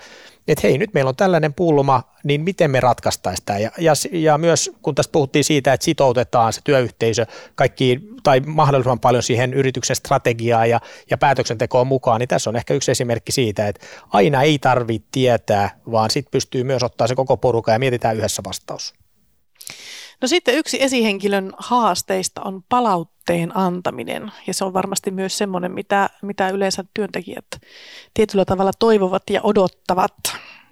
E: että hei, nyt meillä on tällainen pulma, niin miten me ratkaistaisiin tämä? Ja, ja, ja myös kun tässä puhuttiin siitä, että sitoutetaan se työyhteisö kaikkiin tai mahdollisimman paljon siihen yrityksen strategiaan ja, ja päätöksentekoon mukaan, niin tässä on ehkä yksi esimerkki siitä, että aina ei tarvitse tietää, vaan sitten pystyy myös ottaa se koko porukka ja mietitään yhdessä vastaus.
B: No sitten yksi esihenkilön haasteista on palautteen antaminen ja se on varmasti myös semmoinen, mitä, mitä yleensä työntekijät tietyllä tavalla toivovat ja odottavat.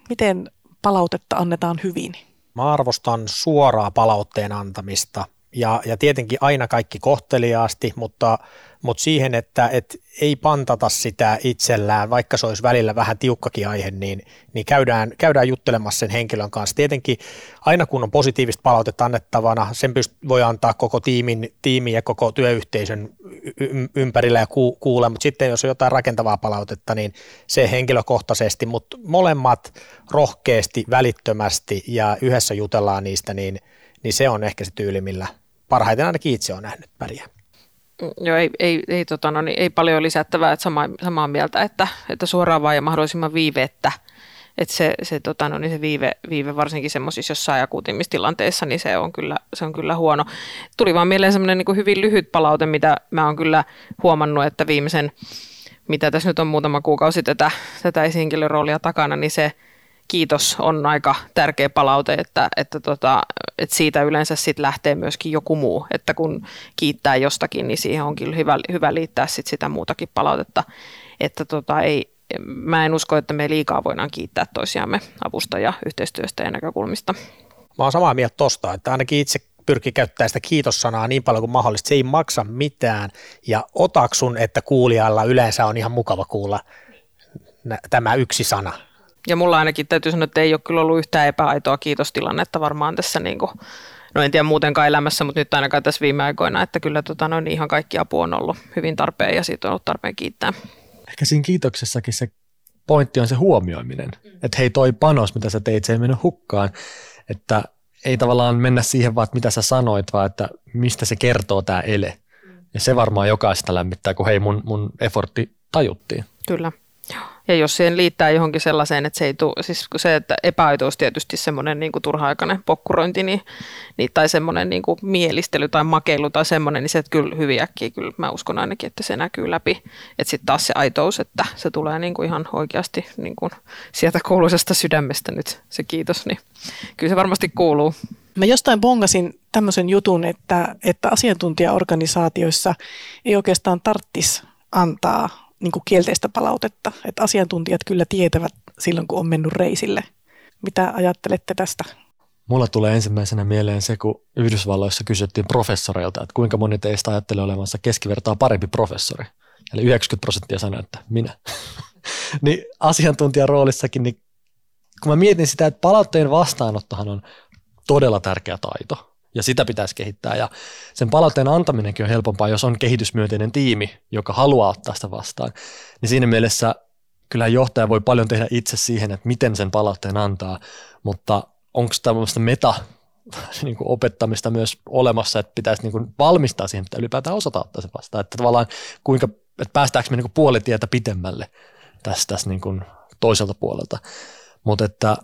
B: Miten palautetta annetaan hyvin?
E: Mä arvostan suoraa palautteen antamista. Ja, ja tietenkin aina kaikki kohteliaasti, mutta, mutta siihen, että et ei pantata sitä itsellään, vaikka se olisi välillä vähän tiukkakin aihe, niin, niin käydään, käydään juttelemassa sen henkilön kanssa. Tietenkin aina kun on positiivista palautetta annettavana, sen pyst- voi antaa koko tiimin, tiimin ja koko työyhteisön ympärillä ja ku- kuulee, mutta sitten jos on jotain rakentavaa palautetta, niin se henkilökohtaisesti, mutta molemmat rohkeasti, välittömästi ja yhdessä jutellaan niistä, niin, niin se on ehkä se tyyli, millä parhaiten ainakin itse on nähnyt pärjää.
F: Joo, ei, ei, ei, tota, no, niin, ei paljon lisättävää, että sama, samaa mieltä, että, että suoraan vaan ja mahdollisimman viiveettä. Että se, se, tota, no, niin se viive, viive varsinkin semmoisissa jossain akuutimmissa tilanteissa, niin se on kyllä, se on kyllä huono. Tuli vaan mieleen semmoinen niin hyvin lyhyt palaute, mitä mä oon kyllä huomannut, että viimeisen, mitä tässä nyt on muutama kuukausi tätä, tätä esihenkilöroolia takana, niin se, kiitos on aika tärkeä palaute, että, että, tota, että siitä yleensä sit lähtee myöskin joku muu, että kun kiittää jostakin, niin siihen on kyllä hyvä, hyvä liittää sit sitä muutakin palautetta, että tota, ei, mä en usko, että me liikaa voidaan kiittää toisiamme avusta ja yhteistyöstä ja näkökulmista.
E: Mä oon samaa mieltä tosta, että ainakin itse pyrkii käyttämään sitä kiitossanaa niin paljon kuin mahdollista. Se ei maksa mitään ja otaksun, että kuulijalla yleensä on ihan mukava kuulla tämä yksi sana.
F: Ja mulla ainakin täytyy sanoa, että ei ole kyllä ollut yhtään epäaitoa kiitostilannetta varmaan tässä niin kuin, no en tiedä muutenkaan elämässä, mutta nyt ainakaan tässä viime aikoina, että kyllä tota, no, niin ihan kaikki apu on ollut hyvin tarpeen ja siitä on ollut tarpeen kiittää.
C: Ehkä siinä kiitoksessakin se pointti on se huomioiminen, mm. että hei toi panos, mitä sä teit, se ei mennyt hukkaan, että ei tavallaan mennä siihen vaan, että mitä sä sanoit, vaan että mistä se kertoo tämä ele. Ja se varmaan jokaista lämmittää, kun hei mun, mun effortti tajuttiin.
F: Kyllä. Ja jos siihen liittää johonkin sellaiseen, että se ei tule, siis se, että epäaitous tietysti semmoinen niin turha-aikainen pokkurointi niin, niin, tai semmoinen niin kuin mielistely tai makeilu tai semmoinen, niin se että kyllä hyvin äkkiä, kyllä mä uskon ainakin, että se näkyy läpi. Että sitten taas se aitous, että se tulee niin kuin ihan oikeasti niin kuin sieltä kuuluisesta sydämestä nyt se kiitos, niin kyllä se varmasti kuuluu.
B: Mä jostain bongasin tämmöisen jutun, että, että asiantuntijaorganisaatioissa ei oikeastaan tarttis antaa niin kuin kielteistä palautetta, että asiantuntijat kyllä tietävät silloin, kun on mennyt reisille. Mitä ajattelette tästä?
C: Mulla tulee ensimmäisenä mieleen se, kun Yhdysvalloissa kysyttiin professoreilta, että kuinka moni teistä ajattelee olevansa keskivertaa parempi professori. Eli 90 prosenttia sanoi, että minä. niin asiantuntijan roolissakin, niin kun mä mietin sitä, että palautteen vastaanottohan on todella tärkeä taito ja sitä pitäisi kehittää. Ja sen palautteen antaminenkin on helpompaa, jos on kehitysmyönteinen tiimi, joka haluaa ottaa sitä vastaan. Niin siinä mielessä kyllä johtaja voi paljon tehdä itse siihen, että miten sen palautteen antaa, mutta onko tämmöistä meta niin kuin opettamista myös olemassa, että pitäisi niin kuin valmistaa siihen, että ylipäätään osata ottaa se vastaan. Että tavallaan kuinka, että päästäänkö me niin puolitietä pitemmälle tästä, tästä niin kuin toiselta puolelta. Mutta että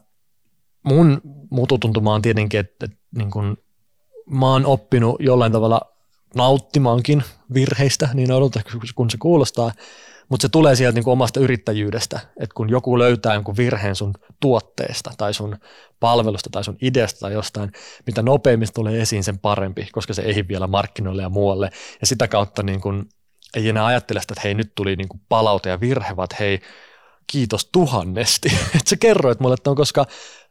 C: mun mututuntuma on tietenkin, että, että niin kuin mä oon oppinut jollain tavalla nauttimaankin virheistä, niin odota kun se kuulostaa, mutta se tulee sieltä niin kuin omasta yrittäjyydestä, että kun joku löytää jonkun virheen sun tuotteesta tai sun palvelusta tai sun ideasta tai jostain, mitä nopeammin tulee esiin, sen parempi, koska se ei vielä markkinoille ja muualle. Ja sitä kautta niin kuin, ei enää ajattele sitä, että hei nyt tuli niin kuin palaute ja virhe, vaan hei kiitos tuhannesti, että sä kerroit mulle että on koska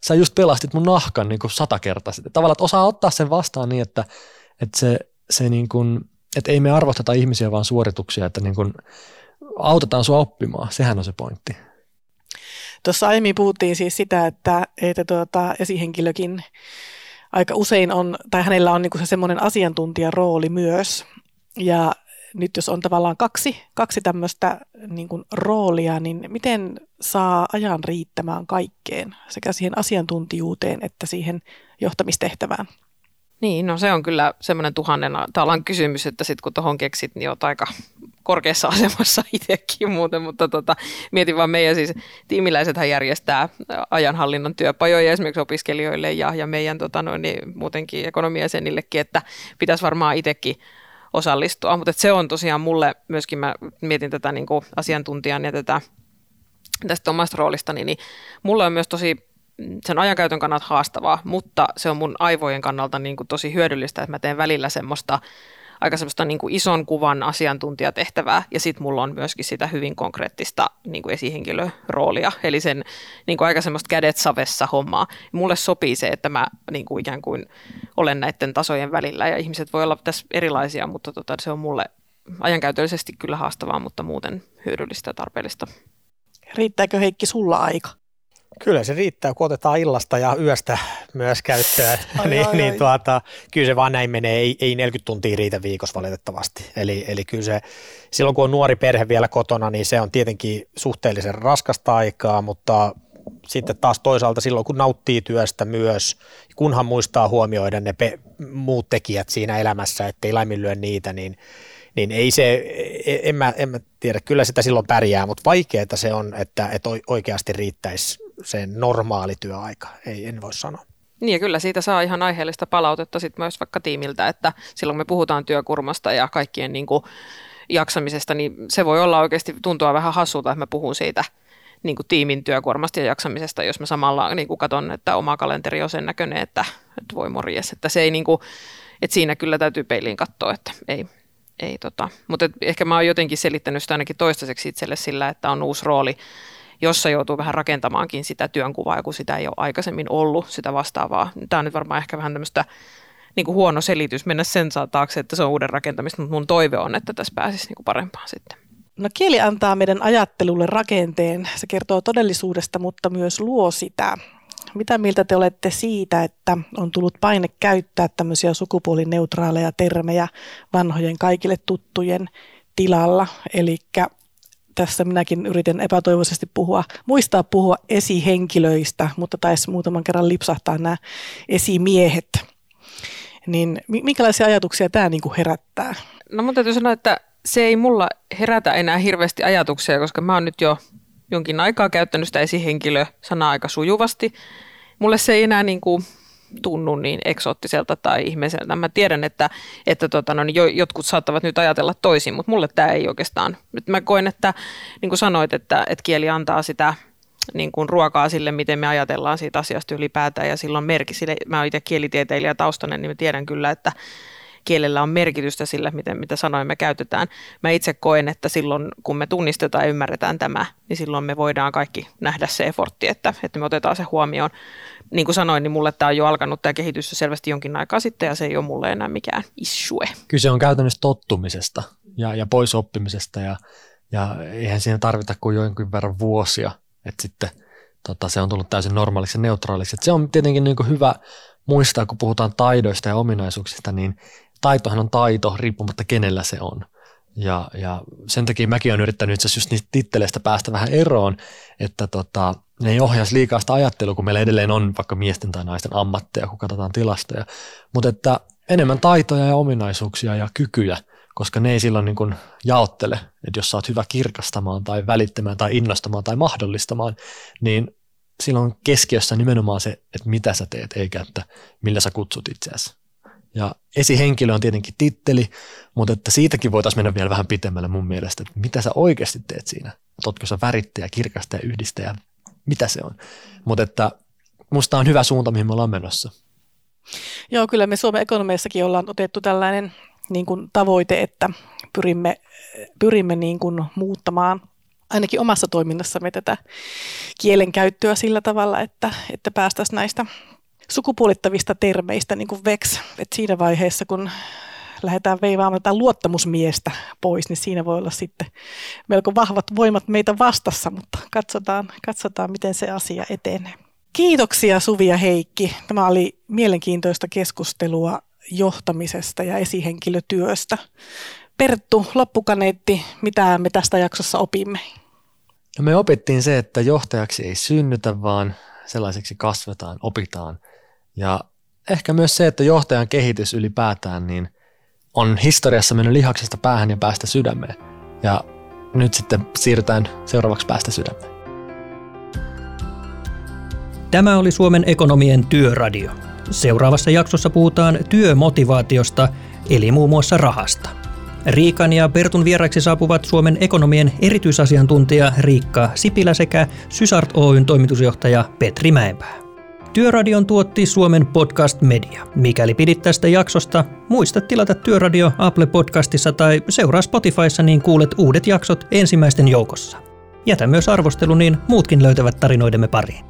C: sä just pelastit mun nahkan niin kuin satakertaiset. Tavallaan, että osaa ottaa sen vastaan niin, että, että se, se niin kuin, että ei me arvosteta ihmisiä vaan suorituksia, että niin kuin autetaan sua oppimaan. Sehän on se pointti.
B: Tuossa aiemmin puhuttiin siis sitä, että, että tuota, esihenkilökin aika usein on, tai hänellä on niin kuin se semmoinen asiantuntijarooli myös. Ja nyt jos on tavallaan kaksi, kaksi tämmöistä niin kuin roolia, niin miten saa ajan riittämään kaikkeen, sekä siihen asiantuntijuuteen että siihen johtamistehtävään?
F: Niin, no se on kyllä semmoinen tuhannen talan kysymys, että sitten kun tuohon keksit, niin olet aika korkeassa asemassa itsekin muuten, mutta tota, mietin vaan meidän siis tiimiläisethän järjestää ajanhallinnan työpajoja esimerkiksi opiskelijoille ja, ja meidän tota, noin, niin muutenkin ekonomiasenillekin, että pitäisi varmaan itsekin osallistua. Mutta se on tosiaan mulle myöskin, mä mietin tätä niin kuin asiantuntijan ja tätä tästä omasta roolistani, niin mulle on myös tosi sen ajankäytön kannalta haastavaa, mutta se on mun aivojen kannalta niin kuin tosi hyödyllistä, että mä teen välillä semmoista aika semmoista niin kuin ison kuvan asiantuntijatehtävää ja sitten mulla on myöskin sitä hyvin konkreettista niin kuin esihenkilöroolia, eli sen niin kuin aika semmoista kädet savessa hommaa. Mulle sopii se, että mä niin kuin ikään kuin olen näiden tasojen välillä ja ihmiset voi olla tässä erilaisia, mutta tota, se on mulle ajankäytöllisesti kyllä haastavaa, mutta muuten hyödyllistä ja tarpeellista.
B: Riittääkö Heikki sulla aika?
E: Kyllä se riittää, kun otetaan illasta ja yöstä myös käyttöön, ai, niin, ai, niin ai. Tuota, kyllä se vaan näin menee, ei, ei 40 tuntia riitä viikossa valitettavasti. Eli, eli kyllä se, silloin kun on nuori perhe vielä kotona, niin se on tietenkin suhteellisen raskasta aikaa, mutta sitten taas toisaalta silloin, kun nauttii työstä myös, kunhan muistaa huomioida ne pe- muut tekijät siinä elämässä, ettei laiminlyö niitä, niin, niin ei se, e, en mä, en mä tiedä, kyllä sitä silloin pärjää, mutta vaikeaa se on, että, että oikeasti riittäisi se normaali työaika, ei, en voi sanoa.
F: Niin ja kyllä siitä saa ihan aiheellista palautetta sit myös vaikka tiimiltä, että silloin me puhutaan työkurmasta ja kaikkien niin kuin jaksamisesta, niin se voi olla oikeasti tuntua vähän hassulta, että mä puhun siitä niin kuin tiimin työkuormasta ja jaksamisesta, jos mä samalla niin kuin katson, että oma kalenteri on sen näköinen, että, että voi morjes, että se ei niin kuin, että siinä kyllä täytyy peiliin katsoa, että ei, ei tota. mutta ehkä mä oon jotenkin selittänyt sitä ainakin toistaiseksi itselle sillä, että on uusi rooli jossa joutuu vähän rakentamaankin sitä työnkuvaa, kun sitä ei ole aikaisemmin ollut, sitä vastaavaa. Tämä on nyt varmaan ehkä vähän tämmöistä niin kuin huono selitys mennä sen taakse, että se on uuden rakentamista, mutta mun toive on, että tässä pääsisi niin kuin parempaan sitten.
B: No kieli antaa meidän ajattelulle rakenteen. Se kertoo todellisuudesta, mutta myös luo sitä. Mitä mieltä te olette siitä, että on tullut paine käyttää tämmöisiä sukupuolineutraaleja termejä vanhojen kaikille tuttujen tilalla? Eli tässä minäkin yritän epätoivoisesti puhua, muistaa puhua esihenkilöistä, mutta taisi muutaman kerran lipsahtaa nämä esimiehet. Niin minkälaisia ajatuksia tämä niin kuin herättää?
F: No mun täytyy sanoa, että se ei mulla herätä enää hirveästi ajatuksia, koska mä oon nyt jo jonkin aikaa käyttänyt sitä esihenkilö-sanaa aika sujuvasti. Mulle se ei enää niin kuin tunnu niin eksoottiselta tai ihmeiseltä. Mä tiedän, että, että tota, no, niin jotkut saattavat nyt ajatella toisin, mutta mulle tämä ei oikeastaan. Nyt mä koen, että niin kuin sanoit, että, että kieli antaa sitä niin kuin ruokaa sille, miten me ajatellaan siitä asiasta ylipäätään ja silloin merkki sille. Mä oon itse kielitieteilijä taustainen, niin mä tiedän kyllä, että kielellä on merkitystä sille, miten, mitä sanoja me käytetään. Mä itse koen, että silloin kun me tunnistetaan ja ymmärretään tämä, niin silloin me voidaan kaikki nähdä se effortti, että, että me otetaan se huomioon. Niin kuin sanoin, niin mulle tämä on jo alkanut tämä kehitys selvästi jonkin aikaa sitten ja se ei ole mulle enää mikään issue.
C: Kyse on käytännössä tottumisesta ja, ja poisoppimisesta ja, ja eihän siinä tarvita kuin jonkin verran vuosia, että sitten tota, se on tullut täysin normaaliksi ja neutraaliksi. Et se on tietenkin niin hyvä muistaa, kun puhutaan taidoista ja ominaisuuksista, niin taitohan on taito riippumatta kenellä se on. Ja, ja sen takia mäkin olen yrittänyt itse just niistä titteleistä päästä vähän eroon, että tota, ne ei ohjaisi liikaa sitä ajattelua, kun meillä edelleen on vaikka miesten tai naisten ammatteja, kun katsotaan tilastoja. Mutta että enemmän taitoja ja ominaisuuksia ja kykyjä, koska ne ei silloin niin kuin jaottele, että jos sä oot hyvä kirkastamaan tai välittämään tai innostamaan tai mahdollistamaan, niin silloin keskiössä nimenomaan se, että mitä sä teet, eikä että millä sä kutsut itseäsi. Ja esihenkilö on tietenkin titteli, mutta että siitäkin voitaisiin mennä vielä vähän pitemmälle mun mielestä, että mitä sä oikeasti teet siinä. Oletko sä värittäjä, kirkastaja, yhdistäjä, mitä se on. Mutta että musta on hyvä suunta, mihin me ollaan menossa.
B: Joo, kyllä me Suomen ekonomeissakin ollaan otettu tällainen niin kuin tavoite, että pyrimme, pyrimme niin kuin muuttamaan ainakin omassa toiminnassamme tätä kielen käyttöä sillä tavalla, että, että päästäisiin näistä sukupuolittavista termeistä niin kuin vex. että siinä vaiheessa, kun lähdetään veivaamaan luottamusmiestä pois, niin siinä voi olla sitten melko vahvat voimat meitä vastassa, mutta katsotaan, katsotaan miten se asia etenee. Kiitoksia Suvi ja Heikki. Tämä oli mielenkiintoista keskustelua johtamisesta ja esihenkilötyöstä. Perttu, loppukaneetti, mitä me tästä jaksossa opimme?
C: No me opittiin se, että johtajaksi ei synnytä, vaan sellaiseksi kasvetaan, opitaan. Ja ehkä myös se, että johtajan kehitys ylipäätään niin on historiassa mennyt lihaksesta päähän ja päästä sydämeen. Ja nyt sitten siirrytään seuraavaksi päästä sydämeen.
D: Tämä oli Suomen ekonomien työradio. Seuraavassa jaksossa puhutaan työmotivaatiosta, eli muun muassa rahasta. Riikan ja Bertun vieraiksi saapuvat Suomen ekonomien erityisasiantuntija Riikka Sipilä sekä Sysart Oyn toimitusjohtaja Petri Mäenpää. Työradion tuotti Suomen Podcast Media. Mikäli pidit tästä jaksosta, muista tilata Työradio Apple Podcastissa tai seuraa Spotifyssa, niin kuulet uudet jaksot ensimmäisten joukossa. Jätä myös arvostelu, niin muutkin löytävät tarinoidemme pariin.